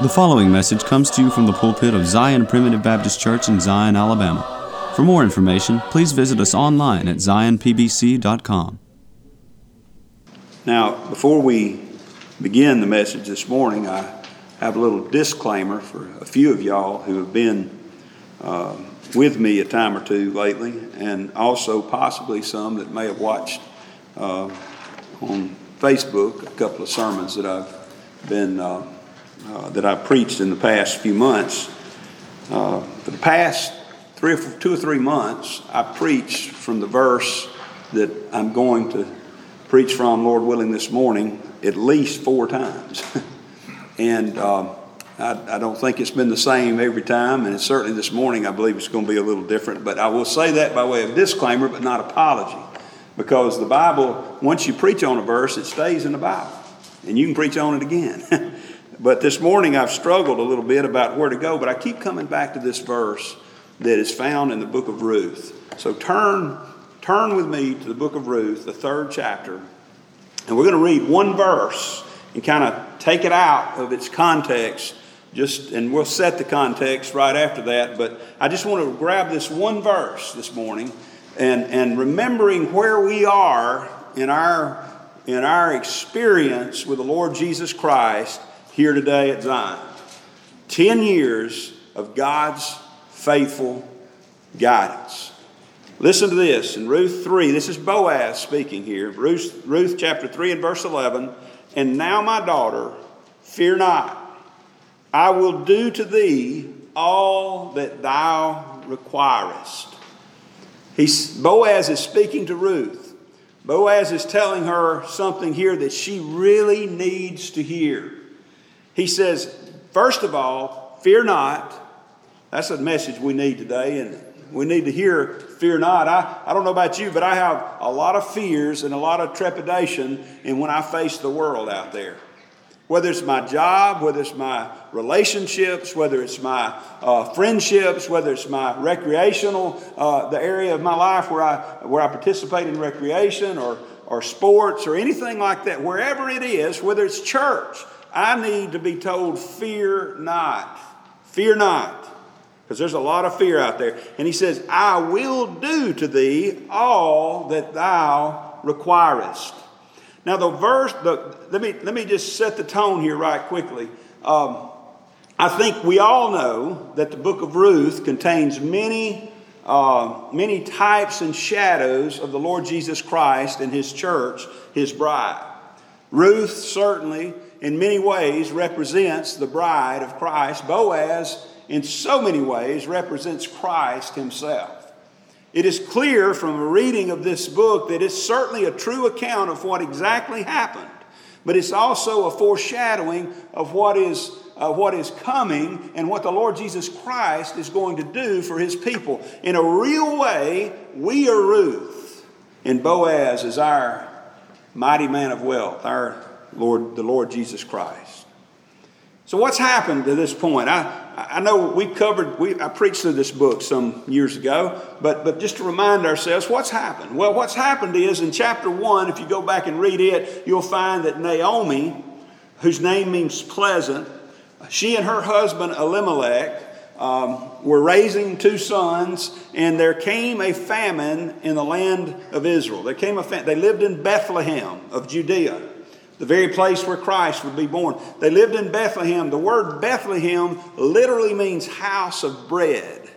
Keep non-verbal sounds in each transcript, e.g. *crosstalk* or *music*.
The following message comes to you from the pulpit of Zion Primitive Baptist Church in Zion, Alabama. For more information, please visit us online at zionpbc.com. Now, before we begin the message this morning, I have a little disclaimer for a few of y'all who have been uh, with me a time or two lately, and also possibly some that may have watched uh, on Facebook a couple of sermons that I've been. Uh, uh, that I've preached in the past few months. Uh, for the past three or four, two or three months, I preached from the verse that I'm going to preach from, Lord willing, this morning at least four times. *laughs* and um, I, I, don't think it's been the same every time, and certainly this morning I believe it's going to be a little different. But I will say that by way of disclaimer, but not apology. Because the Bible, once you preach on a verse, it stays in the Bible, and you can preach on it again. *laughs* But this morning I've struggled a little bit about where to go, but I keep coming back to this verse that is found in the book of Ruth. So turn, turn with me to the book of Ruth, the third chapter, and we're going to read one verse and kind of take it out of its context. Just and we'll set the context right after that. But I just want to grab this one verse this morning and, and remembering where we are in our in our experience with the Lord Jesus Christ here today at Zion. 10 years of God's faithful guidance. Listen to this in Ruth 3. This is Boaz speaking here. Ruth, Ruth chapter 3 and verse 11. And now, my daughter, fear not. I will do to thee all that thou requirest. He's, Boaz is speaking to Ruth. Boaz is telling her something here that she really needs to hear. He says, first of all, fear not. That's a message we need today, and we need to hear fear not. I, I don't know about you, but I have a lot of fears and a lot of trepidation in when I face the world out there. Whether it's my job, whether it's my relationships, whether it's my uh, friendships, whether it's my recreational, uh, the area of my life where I, where I participate in recreation or, or sports or anything like that, wherever it is, whether it's church, I need to be told, fear not. Fear not. Because there's a lot of fear out there. And he says, I will do to thee all that thou requirest. Now, the verse, the, let, me, let me just set the tone here right quickly. Um, I think we all know that the book of Ruth contains many, uh, many types and shadows of the Lord Jesus Christ and his church, his bride. Ruth certainly in many ways represents the bride of Christ. Boaz, in so many ways, represents Christ himself. It is clear from a reading of this book that it's certainly a true account of what exactly happened, but it's also a foreshadowing of what is, uh, what is coming and what the Lord Jesus Christ is going to do for his people. In a real way, we are Ruth, and Boaz is our mighty man of wealth, our Lord, the Lord Jesus Christ. So, what's happened to this point? I, I know we covered, we, I preached through this book some years ago, but, but just to remind ourselves, what's happened? Well, what's happened is in chapter 1, if you go back and read it, you'll find that Naomi, whose name means pleasant, she and her husband Elimelech um, were raising two sons, and there came a famine in the land of Israel. There came a famine. They lived in Bethlehem of Judea the very place where Christ would be born. They lived in Bethlehem. The word Bethlehem literally means house of bread.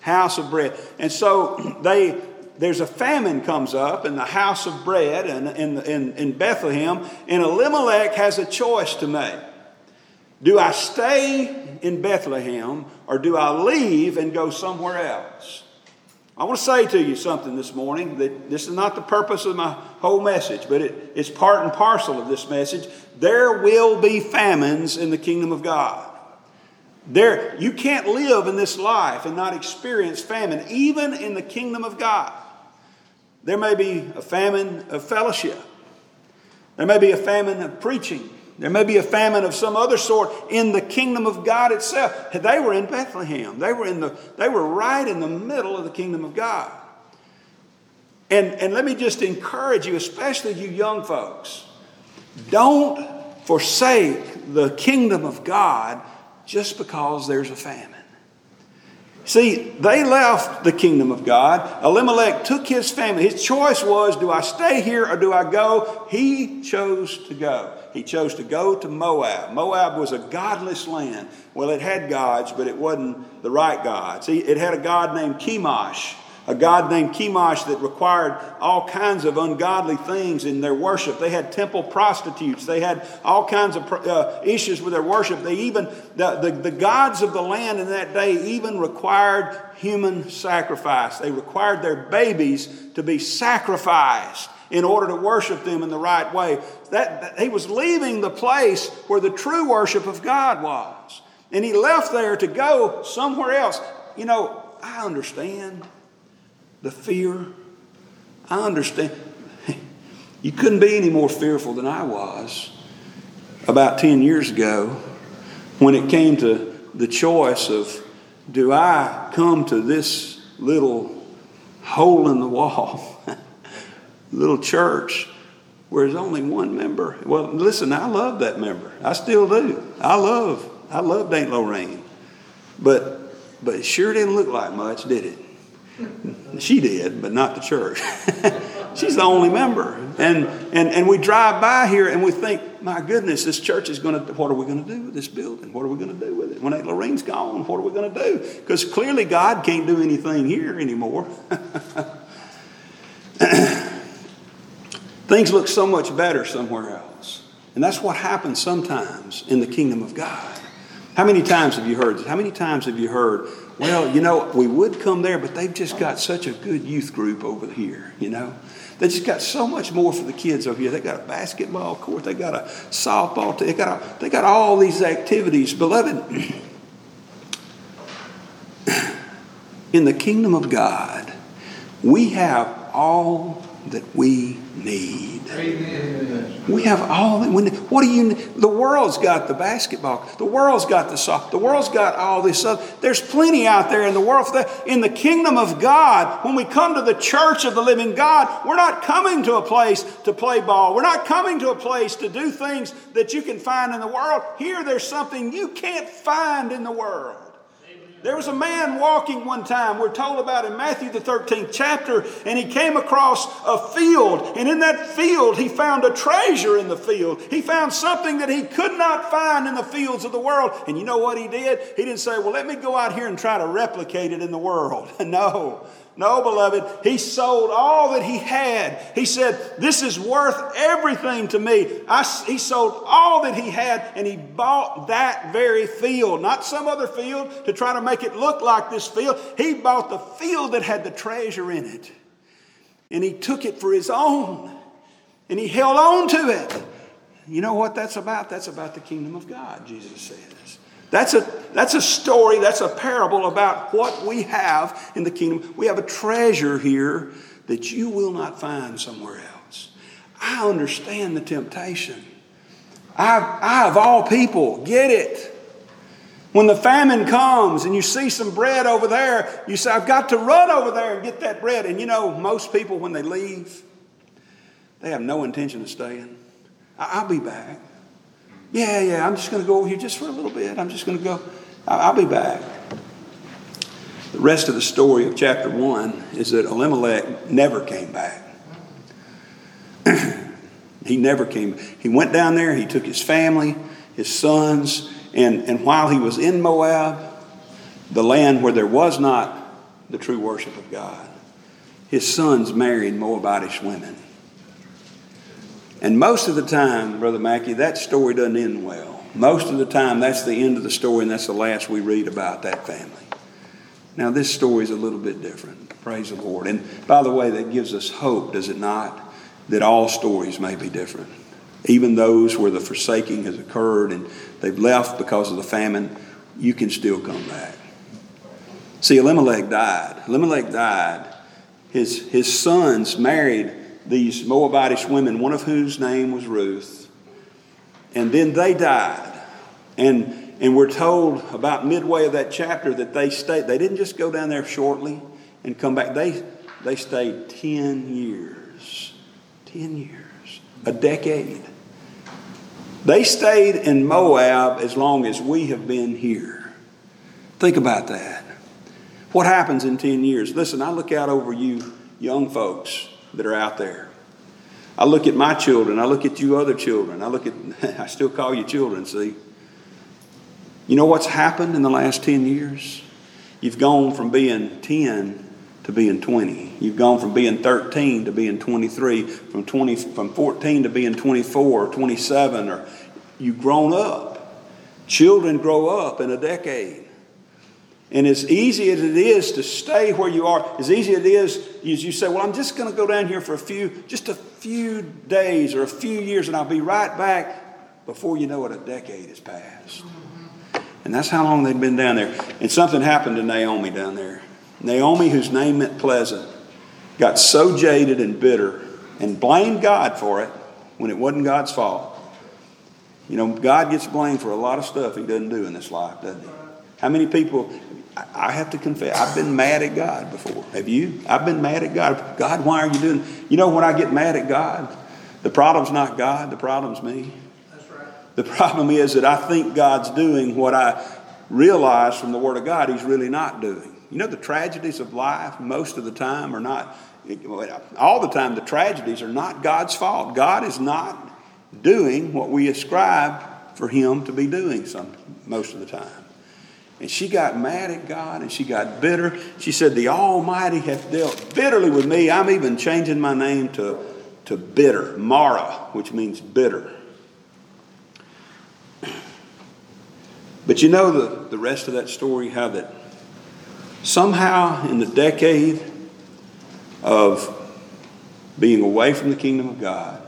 House of bread. And so *clears throat* they there's a famine comes up in the house of bread and in, in, in Bethlehem, and Elimelech has a choice to make. Do I stay in Bethlehem or do I leave and go somewhere else? I want to say to you something this morning that this is not the purpose of my whole message, but it, it's part and parcel of this message. There will be famines in the kingdom of God. There, you can't live in this life and not experience famine, even in the kingdom of God. There may be a famine of fellowship. There may be a famine of preaching. There may be a famine of some other sort in the kingdom of God itself. They were in Bethlehem. They were, in the, they were right in the middle of the kingdom of God. And, and let me just encourage you, especially you young folks, don't forsake the kingdom of God just because there's a famine. See, they left the kingdom of God. Elimelech took his family. His choice was do I stay here or do I go? He chose to go. He chose to go to Moab. Moab was a godless land. Well, it had gods, but it wasn't the right God. See, it had a god named Chemosh a god named Chemosh that required all kinds of ungodly things in their worship. They had temple prostitutes. They had all kinds of uh, issues with their worship. They even, the, the, the gods of the land in that day even required human sacrifice. They required their babies to be sacrificed in order to worship them in the right way. That, that, he was leaving the place where the true worship of God was. And he left there to go somewhere else. You know, I understand the fear. I understand. You couldn't be any more fearful than I was about 10 years ago when it came to the choice of do I come to this little hole in the wall, *laughs* little church where there's only one member? Well, listen, I love that member. I still do. I love, I love Aunt Lorraine. But, but it sure didn't look like much, did it? She did, but not the church. *laughs* She's the only member. And, and, and we drive by here and we think, my goodness, this church is going to, what are we going to do with this building? What are we going to do with it? When Aunt Lorraine's gone, what are we going to do? Because clearly God can't do anything here anymore. *laughs* Things look so much better somewhere else. And that's what happens sometimes in the kingdom of God. How many times have you heard this? How many times have you heard, well, you know, we would come there, but they've just got such a good youth group over here, you know? They just got so much more for the kids over here. They got a basketball court, they got a softball, they got, a, they got all these activities. Beloved, *clears throat* in the kingdom of God, we have all that we need. Amen. We have all that we. What do you? The world's got the basketball. The world's got the soccer. The world's got all this stuff. There's plenty out there in the world. In the kingdom of God, when we come to the church of the living God, we're not coming to a place to play ball. We're not coming to a place to do things that you can find in the world. Here, there's something you can't find in the world. There was a man walking one time, we're told about in Matthew the 13th chapter, and he came across a field, and in that field he found a treasure in the field. He found something that he could not find in the fields of the world. And you know what he did? He didn't say, Well, let me go out here and try to replicate it in the world. *laughs* no. No, beloved, he sold all that he had. He said, This is worth everything to me. I, he sold all that he had and he bought that very field, not some other field to try to make it look like this field. He bought the field that had the treasure in it. And he took it for his own. And he held on to it. You know what that's about? That's about the kingdom of God, Jesus says. That's a, that's a story, that's a parable about what we have in the kingdom. We have a treasure here that you will not find somewhere else. I understand the temptation. I, I, of all people, get it. When the famine comes and you see some bread over there, you say, I've got to run over there and get that bread. And you know, most people, when they leave, they have no intention of staying. I'll be back. Yeah, yeah, I'm just going to go over here just for a little bit. I'm just going to go. I'll be back. The rest of the story of chapter 1 is that Elimelech never came back. *clears throat* he never came. He went down there, he took his family, his sons, and, and while he was in Moab, the land where there was not the true worship of God, his sons married Moabitish women. And most of the time, Brother Mackey, that story doesn't end well. Most of the time, that's the end of the story, and that's the last we read about that family. Now, this story is a little bit different. Praise the Lord. And by the way, that gives us hope, does it not? That all stories may be different. Even those where the forsaking has occurred and they've left because of the famine, you can still come back. See, Elimelech died. Elimelech died. His, his sons married these Moabitish women, one of whose name was Ruth. And then they died. And, and we're told about midway of that chapter that they stayed. They didn't just go down there shortly and come back. They, they stayed 10 years. 10 years. A decade. They stayed in Moab as long as we have been here. Think about that. What happens in 10 years? Listen, I look out over you young folks that are out there. I look at my children. I look at you other children. I look at, *laughs* I still call you children, see? You know what's happened in the last 10 years? You've gone from being 10 to being 20. You've gone from being 13 to being 23, from 20 from 14 to being 24 or 27 or you've grown up. Children grow up in a decade. And as easy as it is to stay where you are, as easy as it is as you say, well, I'm just going to go down here for a few, just a few days or a few years, and I'll be right back. Before you know it, a decade has passed. And that's how long they've been down there. And something happened to Naomi down there. Naomi, whose name meant pleasant, got so jaded and bitter and blamed God for it when it wasn't God's fault. You know, God gets blamed for a lot of stuff he doesn't do in this life, doesn't he? How many people, I have to confess, I've been mad at God before. Have you? I've been mad at God. God, why are you doing? You know, when I get mad at God, the problem's not God, the problem's me. That's right. The problem is that I think God's doing what I realize from the Word of God He's really not doing. You know, the tragedies of life, most of the time, are not, all the time, the tragedies are not God's fault. God is not doing what we ascribe for Him to be doing some, most of the time. And she got mad at God and she got bitter. She said, The Almighty hath dealt bitterly with me. I'm even changing my name to, to bitter, Mara, which means bitter. But you know the, the rest of that story, how that somehow in the decade of being away from the kingdom of God,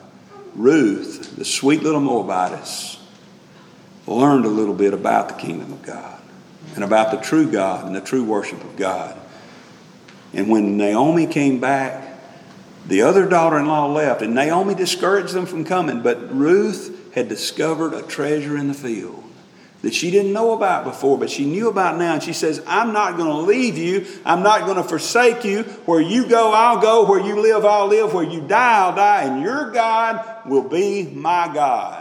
Ruth, the sweet little Moabitess, learned a little bit about the kingdom of God and about the true God and the true worship of God. And when Naomi came back, the other daughter in law left, and Naomi discouraged them from coming, but Ruth had discovered a treasure in the field that she didn't know about before, but she knew about now. And she says, I'm not going to leave you. I'm not going to forsake you. Where you go, I'll go. Where you live, I'll live. Where you die, I'll die. And your God will be my God.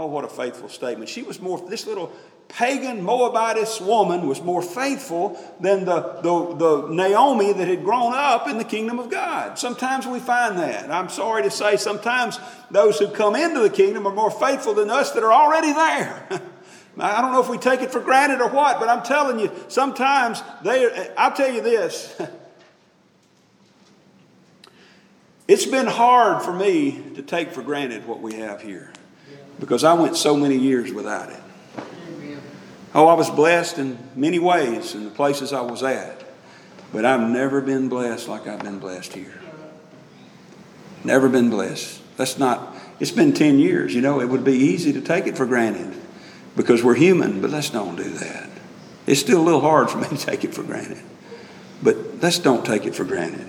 Oh, what a faithful statement. She was more, this little pagan Moabitess woman was more faithful than the, the, the, Naomi that had grown up in the kingdom of God. Sometimes we find that. I'm sorry to say, sometimes those who come into the kingdom are more faithful than us that are already there. *laughs* I don't know if we take it for granted or what, but I'm telling you, sometimes they, I'll tell you this. *laughs* It's been hard for me to take for granted what we have here because I went so many years without it. Oh, I was blessed in many ways in the places I was at, but I've never been blessed like I've been blessed here. Never been blessed. That's not, it's been 10 years. You know, it would be easy to take it for granted because we're human, but let's don't do that. It's still a little hard for me to take it for granted, but let's don't take it for granted.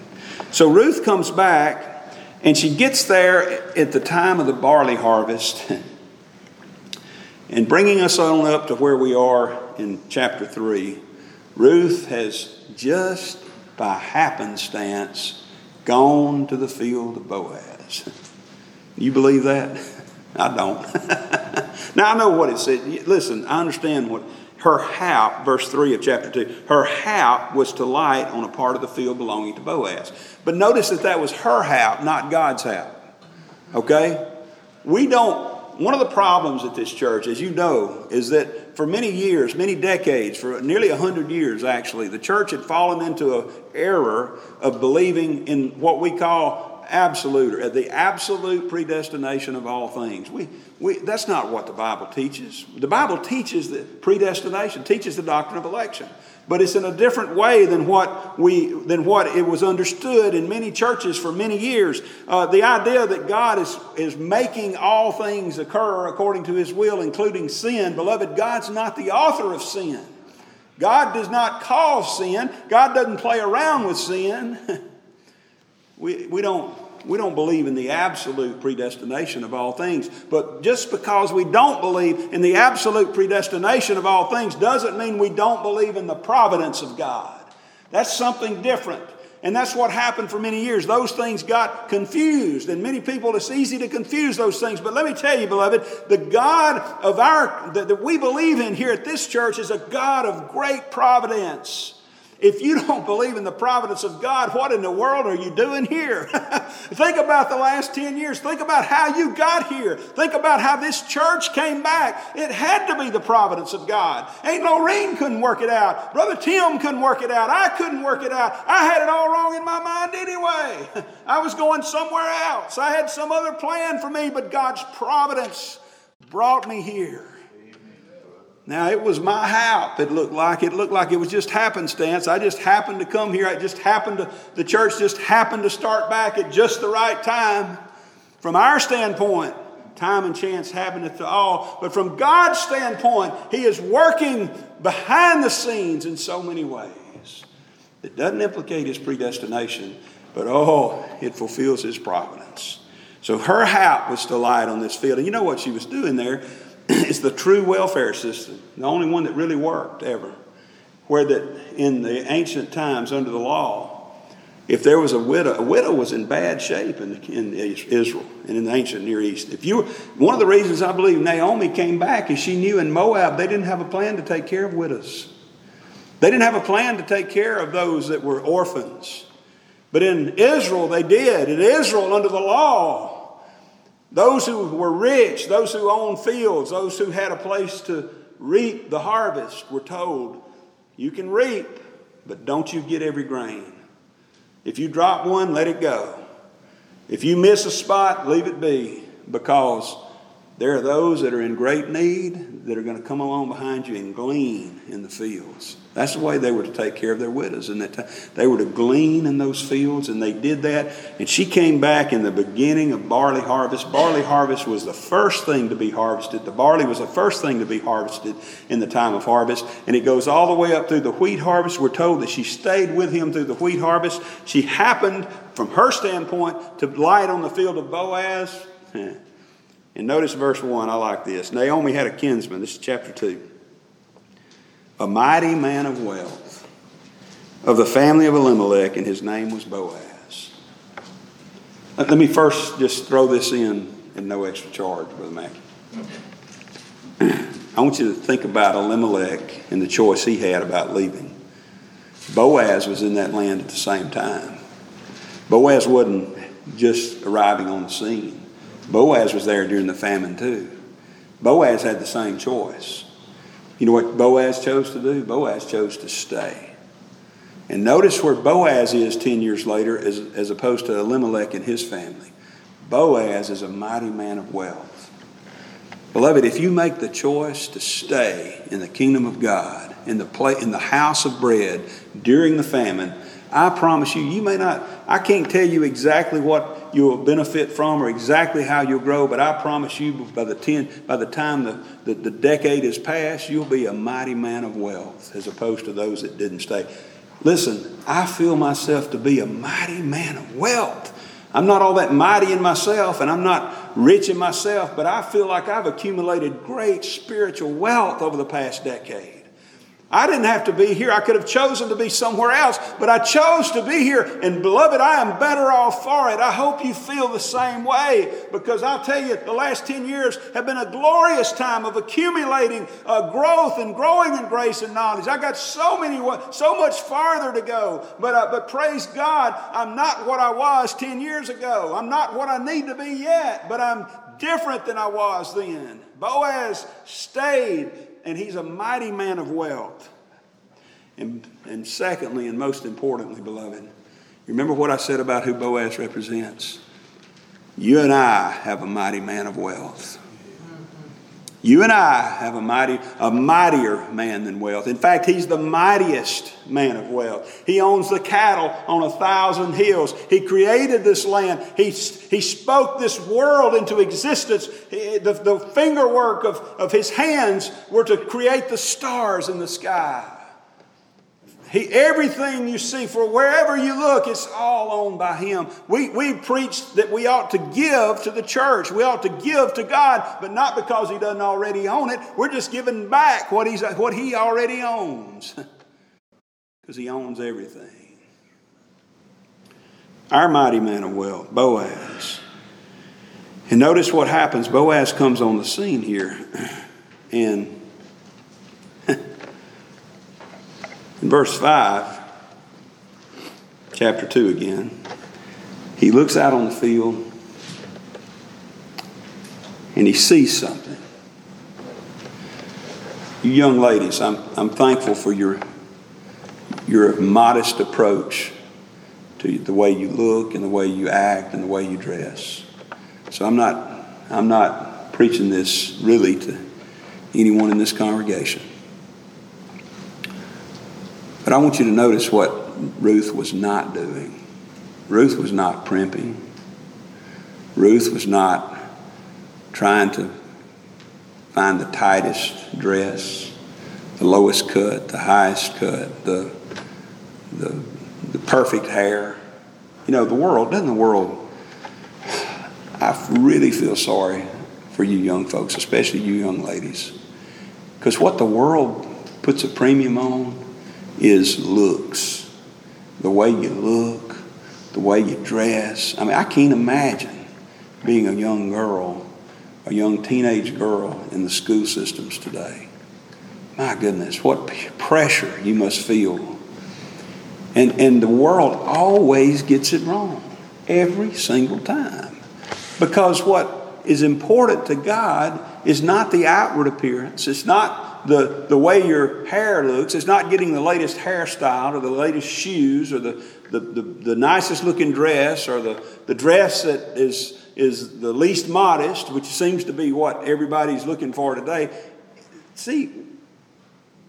So Ruth comes back and she gets there at the time of the barley harvest. *laughs* and bringing us on up to where we are in chapter 3, Ruth has just by happenstance gone to the field of Boaz. *laughs* You believe that? *laughs* I don't. *laughs* now I know what it said. Listen, I understand what her hap, verse 3 of chapter 2, her hap was to light on a part of the field belonging to Boaz. But notice that that was her hap, not God's hap. Okay? We don't, one of the problems at this church, as you know, is that for many years, many decades, for nearly 100 years actually, the church had fallen into an error of believing in what we call absolute, or the absolute predestination of all things. We, we, that's not what the Bible teaches. The Bible teaches that predestination, teaches the doctrine of election. But it's in a different way than what, we, than what it was understood in many churches for many years. Uh, the idea that God is, is making all things occur according to His will, including sin. Beloved, God's not the author of sin. God does not cause sin. God doesn't play around with sin. *laughs* We, we, don't, we don't believe in the absolute predestination of all things. But just because we don't believe in the absolute predestination of all things doesn't mean we don't believe in the providence of God. That's something different. And that's what happened for many years. Those things got confused. And many people, it's easy to confuse those things. But let me tell you, beloved, the God of our, that, that we believe in here at this church is a God of great providence. If you don't believe in the providence of God, what in the world are you doing here? *laughs* Think about the last 10 years. Think about how you got here. Think about how this church came back. It had to be the providence of God. Ain't Lorraine couldn't work it out. Brother Tim couldn't work it out. I couldn't work it out. I had it all wrong in my mind anyway. *laughs* I was going somewhere else. I had some other plan for me, but God's providence brought me here. Now it was my help. It looked like it looked like it was just happenstance. I just happened to come here. I just happened to the church just happened to start back at just the right time. From our standpoint, time and chance happeneth to all. But from God's standpoint, He is working behind the scenes in so many ways. It doesn't implicate His predestination, but oh, it fulfills His providence. So her hap was to light on this field. And you know what she was doing there? *clears throat* it's the true welfare system, the only one that really worked ever. Where that in the ancient times under the law, if there was a widow, a widow was in bad shape in, in Israel and in the ancient Near East. If you, one of the reasons I believe Naomi came back is she knew in Moab they didn't have a plan to take care of widows. They didn't have a plan to take care of those that were orphans. But in Israel, they did. In Israel, under the law, those who were rich, those who owned fields, those who had a place to reap the harvest were told, You can reap, but don't you get every grain. If you drop one, let it go. If you miss a spot, leave it be, because there are those that are in great need that are going to come along behind you and glean in the fields. That's the way they were to take care of their widows, and that time. they were to glean in those fields, and they did that. And she came back in the beginning of barley harvest. Barley harvest was the first thing to be harvested. The barley was the first thing to be harvested in the time of harvest, and it goes all the way up through the wheat harvest. We're told that she stayed with him through the wheat harvest. She happened, from her standpoint, to light on the field of Boaz. *laughs* And notice verse 1, I like this. Naomi had a kinsman. This is chapter 2 a mighty man of wealth of the family of Elimelech, and his name was Boaz. Let me first just throw this in at no extra charge, Brother Mackey. *clears throat* I want you to think about Elimelech and the choice he had about leaving. Boaz was in that land at the same time. Boaz wasn't just arriving on the scene. Boaz was there during the famine too. Boaz had the same choice. You know what Boaz chose to do? Boaz chose to stay. And notice where Boaz is 10 years later as, as opposed to Elimelech and his family. Boaz is a mighty man of wealth. Beloved, if you make the choice to stay in the kingdom of God, in the, play, in the house of bread during the famine, I promise you, you may not, I can't tell you exactly what you'll benefit from or exactly how you'll grow, but I promise you by the, ten, by the time the, the, the decade is passed, you'll be a mighty man of wealth as opposed to those that didn't stay. Listen, I feel myself to be a mighty man of wealth. I'm not all that mighty in myself and I'm not rich in myself, but I feel like I've accumulated great spiritual wealth over the past decade. I didn't have to be here. I could have chosen to be somewhere else, but I chose to be here. And beloved, I am better off for it. I hope you feel the same way because I'll tell you, the last 10 years have been a glorious time of accumulating uh, growth and growing in grace and knowledge. I got so many, so much farther to go. But, uh, but praise God, I'm not what I was 10 years ago. I'm not what I need to be yet, but I'm different than I was then. Boaz stayed and he's a mighty man of wealth. And, and secondly, and most importantly, beloved, remember what I said about who Boaz represents? You and I have a mighty man of wealth. You and I have a mighty, a mightier man than wealth. In fact, he's the mightiest man of wealth. He owns the cattle on a thousand hills. He created this land. He, he spoke this world into existence. The, the fingerwork of, of his hands were to create the stars in the sky. He, everything you see, for wherever you look, it's all owned by Him. We, we preach that we ought to give to the church. We ought to give to God, but not because He doesn't already own it. We're just giving back what, he's, what He already owns. *laughs* Because He owns everything. our mighty man of wealth, Boaz. And notice what happens. Boaz comes on the scene here. *clears throat* And in verse 5, chapter 2 again, he looks out on the field and he sees something. You young ladies, I'm, I'm thankful for your, your modest approach to the way you look and the way you act and the way you dress. So I'm not, I'm not preaching this really to anyone in this congregation. But I want you to notice what Ruth was not doing. Ruth was not primping. Ruth was not trying to find the tightest dress, the lowest cut, the highest cut, the, the, the perfect hair. You know, the world, doesn't the world, I really feel sorry for you young folks, especially you young ladies. Because what the world puts a premium on is looks. The way you look, the way you dress. I mean, I can't imagine being a young girl, a young teenage girl in the school systems today. My goodness, what pressure you must feel. And, and the world always gets it wrong, every single time. Because what is important to God is not the outward appearance, it's not the, the way your hair looks, it's not getting the latest hairstyle or the latest shoes or the, the, the, the nicest looking dress or the, the dress that is, is the least modest, which seems to be what everybody's looking for today. See,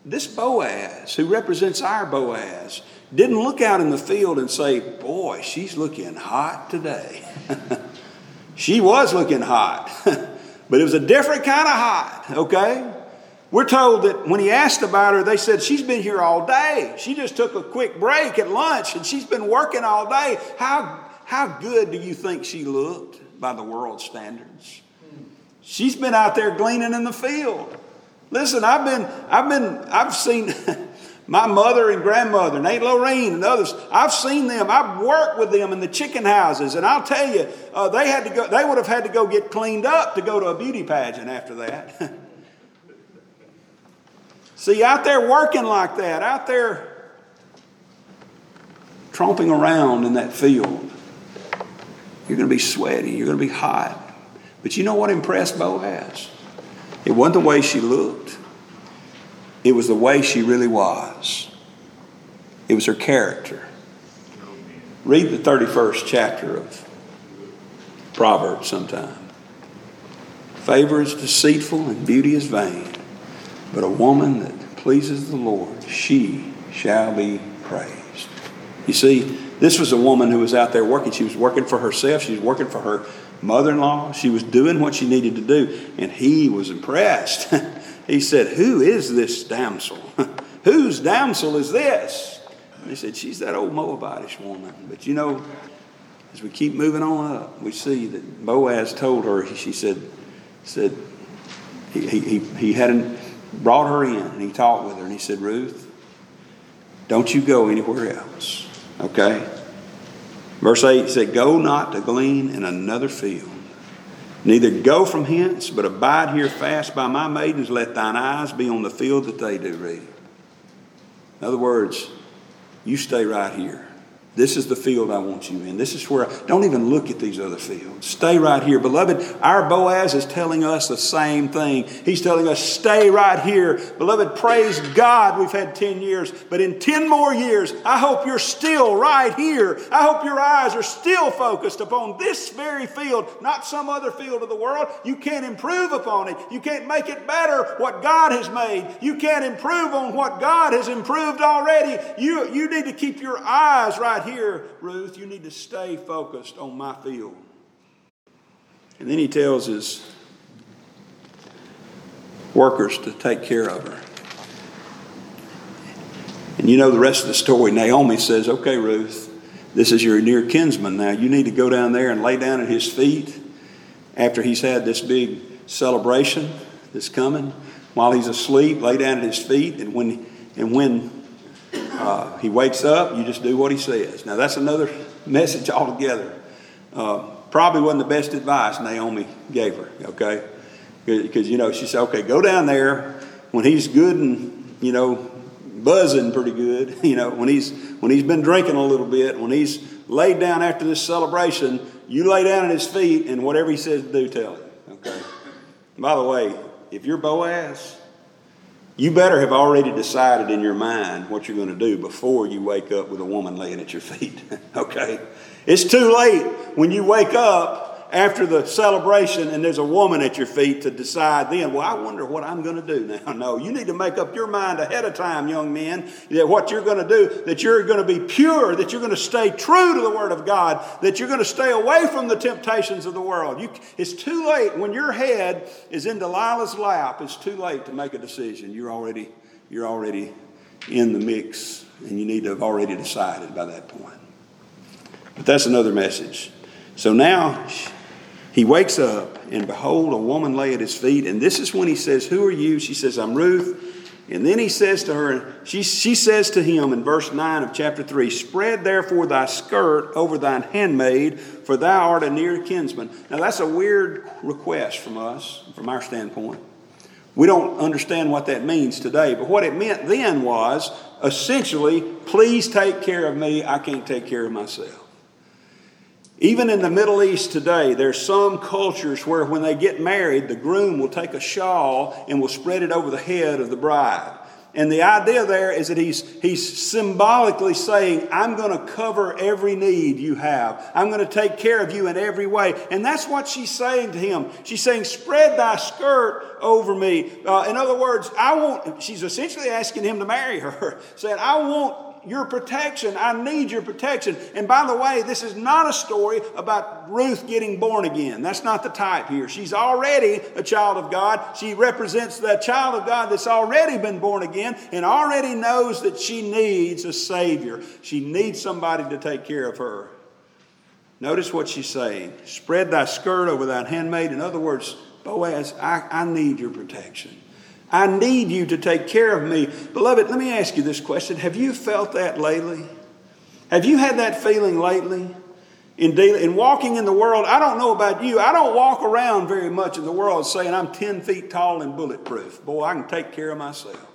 this Boaz, who represents our Boaz, didn't look out in the field and say, Boy, she's looking hot today. *laughs* she was looking hot. *laughs* But it was a different kind of hot, okay? We're told that when he asked about her, they said, She's been here all day. She just took a quick break at lunch and she's been working all day. How, how good do you think she looked by the world standards? She's been out there gleaning in the field. Listen, I've been, I've been, I've seen. *laughs* My mother and grandmother, and Aunt Lorraine and others, I've seen them. I've worked with them in the chicken houses, and I'll tell you, uh, they had to go. They would have had to go get cleaned up to go to a beauty pageant after that. *laughs* See, out there working like that, out there tromping around in that field, you're going to be sweaty. You're going to be hot. But you know what impressed Boaz? It wasn't the way she looked. It was the way she really was, it was her character. Read the 31st chapter of Proverbs sometime. Favor is deceitful and beauty is vain, but a woman that pleases the Lord, she shall be praised. You see, this was a woman who was out there working. She was working for herself, she was working for her mother in law, she was doing what she needed to do, and he was impressed. *laughs* he said, Who is this damsel? *laughs* Whose damsel is this? And he said, She's that old Moabitish woman. But you know, as we keep moving on up, we see that Boaz told her, she said, said he, he, he hadn't brought her in and he talked with her and he said, Ruth, don't you go anywhere else. Okay? Verse 8 he said, Go not to glean in another field. Neither go from hence, but abide here fast by my maidens. Let thine eyes be on the field that they do reap. In other words, you stay right here. This is the field I want you in. This is where, I, don't even look at these other fields. Stay right here. Beloved, our Boaz is telling us the same thing. He's telling us, stay right here. Beloved, praise God we've had 10 years, but in 10 more years, I hope you're still right here. I hope your eyes are still focused upon this very field, not some other field of the world. You can't improve upon it. You can't make it better what God has made. You can't improve on what God has improved already. You, you need to keep your eyes right right here, Ruth, you need to stay focused on my field. And then he tells his workers to take care of her. And you know the rest of the story. Naomi says, Okay, Ruth, this is your near kinsman now. You need to go down there and lay down at his feet after he's had this big celebration that's coming. While he's asleep, lay down at his feet. And when, and when Uh, he wakes up, you just do what he says. Now, that's another message altogether. Uh, probably wasn't the best advice Naomi gave her, okay? Because, you know, she said, okay, go down there when he's good and, you know, buzzing pretty good, *laughs* you know, when he's, when he's been drinking a little bit, when he's laid down after this celebration, you lay down at his feet and whatever he says do, tell him, okay? By the way, if you're Boaz, you better have already decided in your mind what you're going to do before you wake up with a woman laying at your feet. *laughs* okay? It's too late when you wake up after the celebration and there's a woman at your feet to decide then, well, I wonder what I'm going to do now. *laughs* No, you need to make up your mind ahead of time, young men, that what you're going to do, that you're going to be pure, that you're going to stay true to the Word of God, that you're going to stay away from the temptations of the world. You, it's too late when your head is in Delilah's lap. It's too late to make a decision. You're already, you're already in the mix, and you need to have already decided by that point. But that's another message. So now he wakes up, and behold, a woman lay at his feet. And this is when he says, Who are you? She says, I'm Ruth. And then he says to her, she, she says to him in verse 9 of chapter 3 Spread therefore thy skirt over thine handmaid, for thou art a near kinsman. Now that's a weird request from us, from our standpoint. We don't understand what that means today, but what it meant then was essentially, please take care of me, I can't take care of myself. Even in the Middle East today, there's some cultures where when they get married, the groom will take a shawl and will spread it over the head of the bride. And the idea there is that he's, he's symbolically saying, I'm going to cover every need you have. I'm going to take care of you in every way. And that's what she's saying to him. She's saying, Spread thy skirt over me. Uh, in other words, I want, she's essentially asking him to marry her, *laughs* saying, I want your protection. I need your protection. And by the way, this is not a story about Ruth getting born again. That's not the type here. She's already a child of God. She represents the child of God that's already been born again and already knows that she needs a Savior. She needs somebody to take care of her. Notice what she's saying spread thy skirt over thine handmaid. In other words, Boaz, I, I need your protection. I need you to take care of me. Beloved, let me ask you this question. Have you felt that lately? Have you had that feeling lately? In, dealing, in walking in the world, I don't know about you. I don't walk around very much in the world saying I'm 10 feet tall and bulletproof. Boy, I can take care of myself.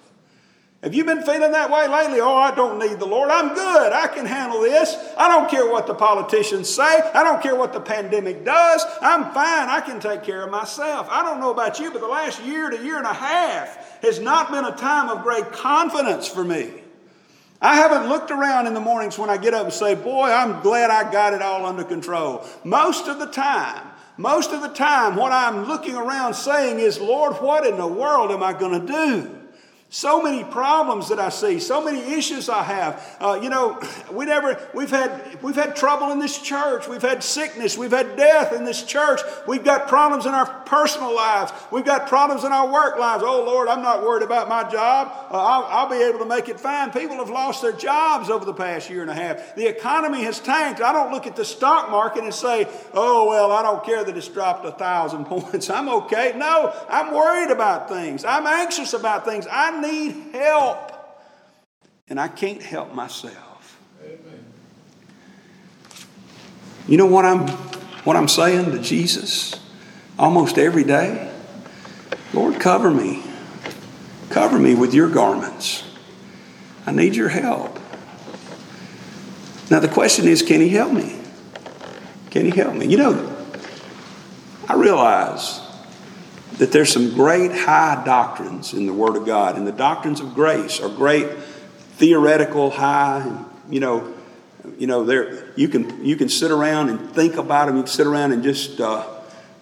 Have you been feeling that way lately? Oh, I don't need the Lord. I'm good. I can handle this. I don't care what the politicians say. I don't care what the pandemic does. I'm fine. I can take care of myself. I don't know about you, but the last year to year and a half has not been a time of great confidence for me. I haven't looked around in the mornings when I get up and say, Boy, I'm glad I got it all under control. Most of the time, most of the time, what I'm looking around saying is, Lord, what in the world am I going to do? So many problems that I see, so many issues I have. Uh, you know, we never, we've had, we've had trouble in this church. We've had sickness. We've had death in this church. We've got problems in our personal lives. We've got problems in our work lives. Oh, Lord, I'm not worried about my job. Uh, I'll, I'll be able to make it fine. People have lost their jobs over the past year and a half. The economy has tanked. I don't look at the stock market and say, oh, well, I don't care that it's dropped a thousand *laughs* points. I'm okay. No, I'm worried about things. I'm anxious about things. I need help. And I can't help myself. Amen. You know what I'm what I'm saying to Jesus almost every day? Lord, cover me. Cover me with your garments. I need your help. Now the question is, can he help me? Can he help me? You know, I realize that there's some great high doctrines in the Word of God, and the doctrines of grace are great theoretical high. You know, you know, there you can you can sit around and think about them. You can sit around and just uh,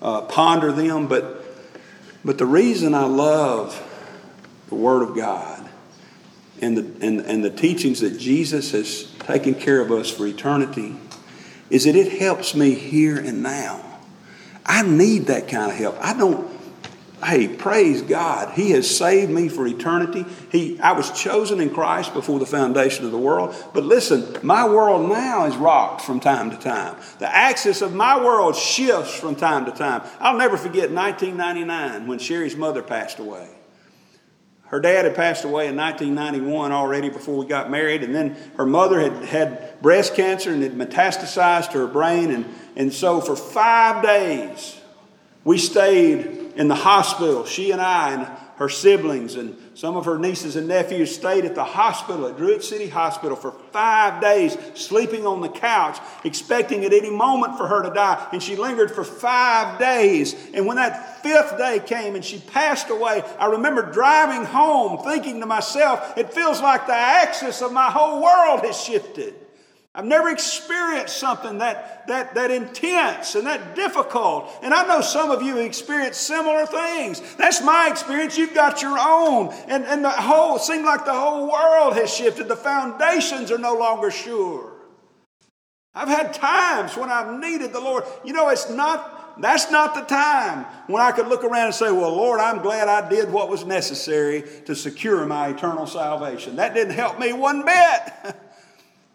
uh, ponder them. But but the reason I love the Word of God and the and, and the teachings that Jesus has taken care of us for eternity is that it helps me here and now. I need that kind of help. I don't hey, praise God. He has saved me for eternity. He, I was chosen in Christ before the foundation of the world. But listen, my world now is rocked from time to time. The axis of my world shifts from time to time. I'll never forget 1999 when Sherry's mother passed away. Her dad had passed away in 1991 already before we got married, and then her mother had had breast cancer and had metastasized to her brain. And, and so for five days, we stayed in the hospital, she and I, and her siblings and some of her nieces and nephews stayed at the hospital, at Druid City Hospital, for five days, sleeping on the couch, expecting at any moment for her to die. And she lingered for five days. And when that fifth day came and she passed away, I remember driving home thinking to myself, it feels like the axis of my whole world has shifted. I've never experienced something that, that, that intense and that difficult. And I know some of you experienced similar things. That's my experience. You've got your own. And, and the whole, seemed like the whole world has shifted. The foundations are no longer sure. I've had times when I've needed the Lord. You know, it's not, that's not the time when I could look around and say, Well, Lord, I'm glad I did what was necessary to secure my eternal salvation. That didn't help me one bit. *laughs*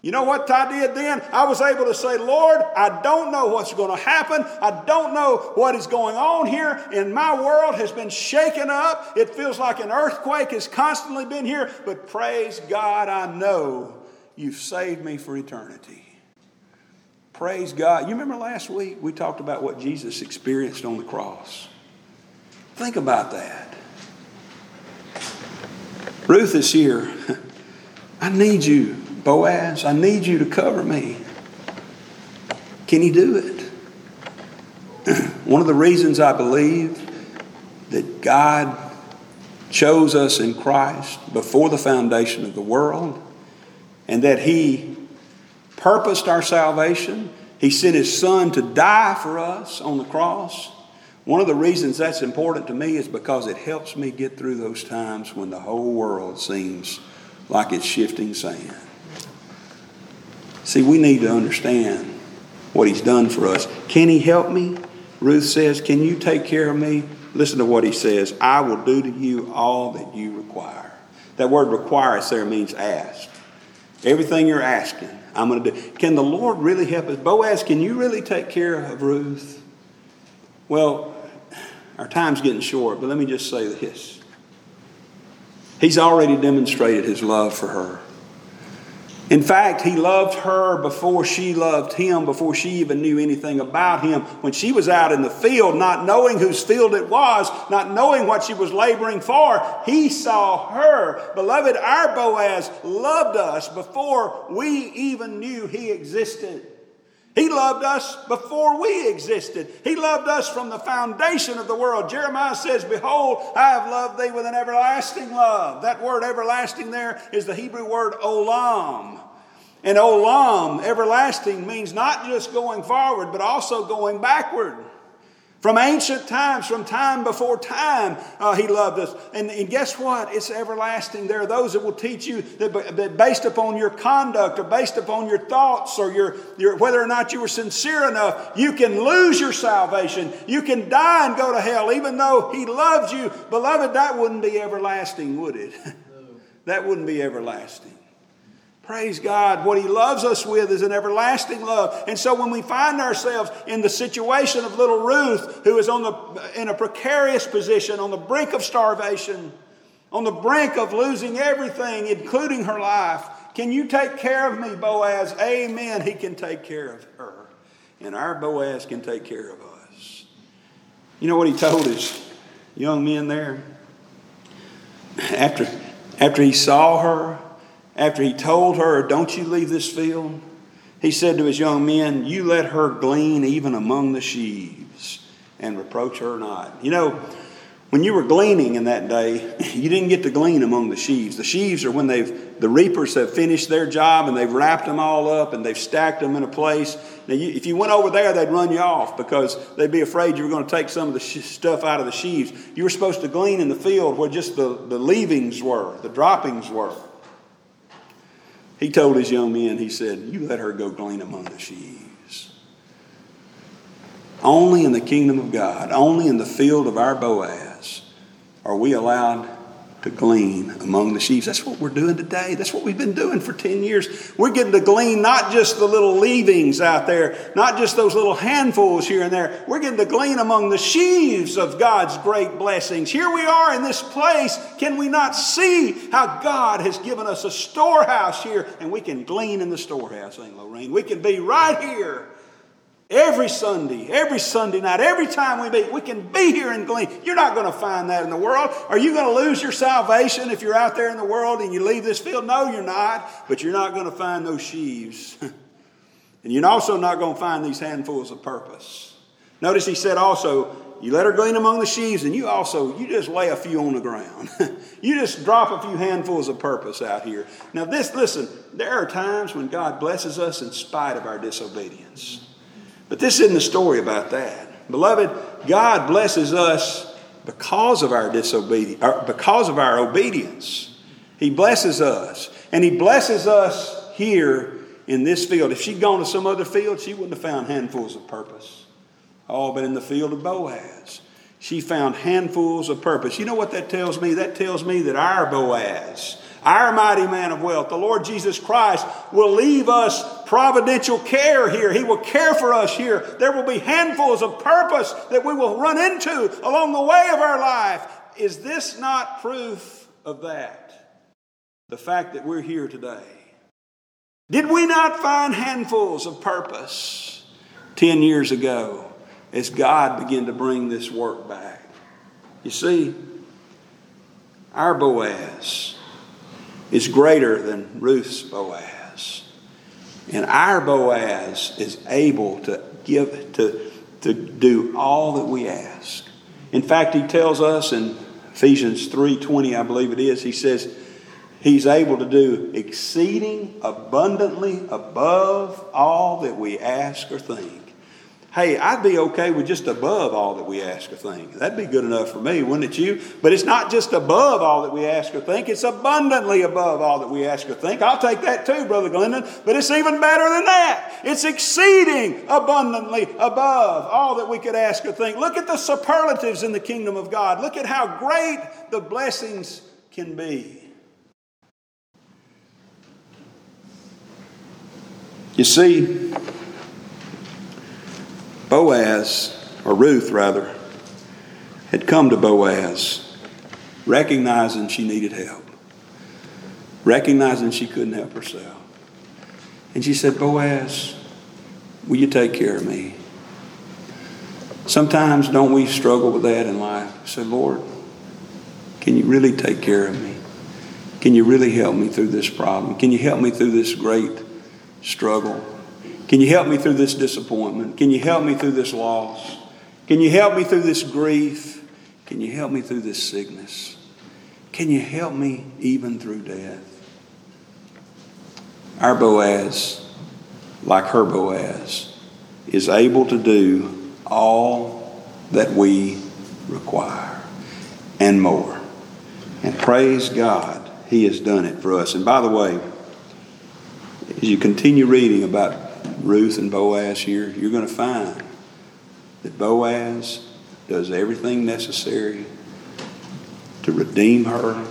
You know what I did then? I was able to say, Lord, I don't know what's going to happen. I don't know what is going on here. And my world has been shaken up. It feels like an earthquake has constantly been here. But praise God, I know you've saved me for eternity. Praise God. You remember last week we talked about what Jesus experienced on the cross? Think about that. Ruth is here. *laughs* I need you. Boaz, I need you to cover me. Can he do it? *clears throat* One of the reasons I believe that God chose us in Christ before the foundation of the world and that he purposed our salvation. He sent his son to die for us on the cross. One of the reasons that's important to me is because it helps me get through those times when the whole world seems like it's shifting sand. See, we need to understand what He's done for us. Can He help me? Ruth says, Can you take care of me? Listen to what He says I will do to you all that you require. That word require there means ask. Everything you're asking, I'm going to do. Can the Lord really help us? Boaz, can you really take care of Ruth? Well, our time's getting short, but let me just say this. He's already demonstrated his love for her. In fact, he loved her before she loved him, before she even knew anything about him. When she was out in the field, not knowing whose field it was, not knowing what she was laboring for, he saw her. Beloved, our Boaz loved us before we even knew he existed. He loved us before we existed. He loved us from the foundation of the world. Jeremiah says, Behold, I have loved thee with an everlasting love. That word everlasting there is the Hebrew word olam. And olam, everlasting, means not just going forward, but also going backward. From ancient times, from time before time, uh, he loved us. And, and, guess what? It's everlasting. There are those that will teach you that, that based upon your conduct or based upon your thoughts or your, your, whether or not you were sincere enough, you can lose your salvation. You can die and go to hell, even though he loves you. Beloved, that wouldn't be everlasting, would it? *laughs* that wouldn't be everlasting. Praise God. What He loves us with is an everlasting love. And so when we find ourselves in the situation of little Ruth, who is on the, in a precarious position, on the brink of starvation, on the brink of losing everything, including her life, can you take care of me, Boaz? Amen. He can take care of her. And our Boaz can take care of us. You know what he told his young men there? After, after he saw her, after he told her, Don't you leave this field, he said to his young men, You let her glean even among the sheaves and reproach her not. You know, when you were gleaning in that day, *clears throat* you didn't get to glean among the sheaves. The sheaves are when they've the reapers have finished their job and they've wrapped them all up and they've stacked them in a place. Now, you, if you went over there, they'd run you off because they'd be afraid you were going to take some of the sh- stuff out of the sheaves. You were supposed to glean in the field where just the, the leavings were, the droppings were. He told his young men, he said, You let her go glean among the sheaves. Only in the kingdom of God, only in the field of our Boaz, are we allowed to glean among the sheaves. That's what we're doing today. That's what we've been doing for 10 years. We're getting to glean not just the little leavings out there, not just those little handfuls here and there. We're getting to glean among the sheaves of God's great blessings. Here we are in this place. Can we not see how God has given us a storehouse here? And we can glean in the storehouse, ain't Lorraine? We can be right here Every Sunday, every Sunday night, every time we meet, we can be here and glean. You're not going to find that in the world. Are you going to lose your salvation if you're out there in the world and you leave this field? No, you're not. But you're not going to find those sheaves. *laughs* and you're also not going to find these handfuls of purpose. Notice he said also, you let her glean among the sheaves, and you also, you just lay a few on the ground. *laughs* you just drop a few handfuls of purpose out here. Now, this, listen, there are times when God blesses us in spite of our disobedience. But this isn't the story about that. Beloved, God blesses us because of our disobedience, because of our obedience. He blesses us. And He blesses us here in this field. If she'd gone to some other field, she wouldn't have found handfuls of purpose. Oh, but in the field of Boaz, she found handfuls of purpose. You know what that tells me? That tells me that our Boaz, our mighty man of wealth, the Lord Jesus Christ, will leave us providential care here. He will care for us here. There will be handfuls of purpose that we will run into along the way of our life. Is this not proof of that? The fact that we're here today. Did we not find handfuls of purpose 10 years ago as God began to bring this work back? You see, our Boaz is greater than Ruth's Boaz. And our Boaz is able to give to, to do all that we ask. In fact, he tells us in Ephesians 3:20, I believe it is, he says he's able to do exceeding abundantly above all that we ask or think Hey, I'd be okay with just above all that we ask or think. That'd be good enough for me, wouldn't it you? But it's not just above all that we ask or think, it's abundantly above all that we ask or think. I'll take that too, Brother Glendon, but it's even better than that. It's exceeding abundantly above all that we could ask or think. Look at the superlatives in the kingdom of God. Look at how great the blessings can be. You see, Boaz, or Ruth rather, had come to Boaz recognizing she needed help, recognizing she couldn't help herself. And she said, Boaz, will you take care of me? Sometimes don't we struggle with that in life? Say, Lord, can you really take care of me? Can you really help me through this problem? Can you help me through this great struggle? Can you help me through this disappointment? Can you help me through this loss? Can you help me through this grief? Can you help me through this sickness? Can you help me even through death? Our Boaz, like her Boaz, is able to do all that we require and more. And praise God, He has done it for us. And by the way, as you continue reading about Ruth and Boaz here, you're going to find that Boaz does everything necessary to redeem her,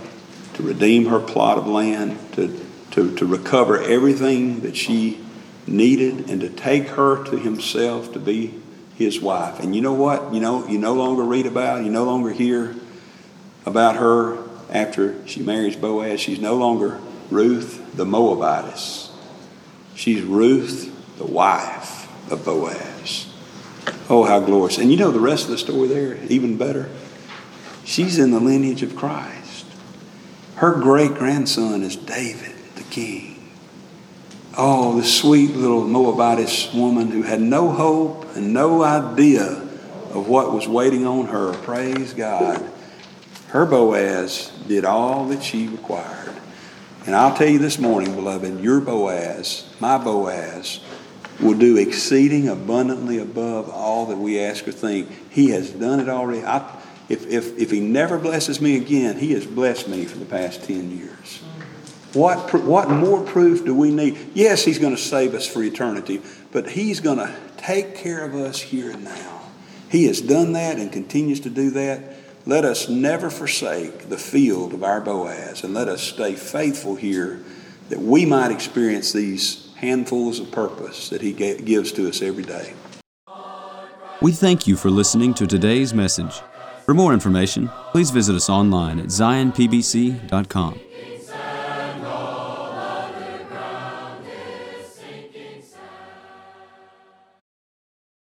to redeem her plot of land, to, to, to recover everything that she needed, and to take her to himself to be his wife. And you know what? You know, you no longer read about, you no longer hear about her after she marries Boaz. She's no longer Ruth the Moabitess. She's Ruth the wife of Boaz. Oh, how glorious. And you know the rest of the story there, even better. She's in the lineage of Christ. Her great grandson is David, the king. Oh, the sweet little Moabitess woman who had no hope and no idea of what was waiting on her. Praise God. Her Boaz did all that she required. And I'll tell you this morning, beloved, your Boaz, my Boaz, will do exceeding abundantly above all that we ask or think. He has done it already. I, if, if, if He never blesses me again, He has blessed me for the past 10 years. What, what more proof do we need? Yes, He's going to save us for eternity, but He's going to take care of us here and now. He has done that and continues to do that. let us never forsake the field of our Boaz, and let us stay faithful here that we might experience these handfuls of purpose that He gives to us every day. We thank you for listening to today's message. For more information, please visit us online at zionpbc.com.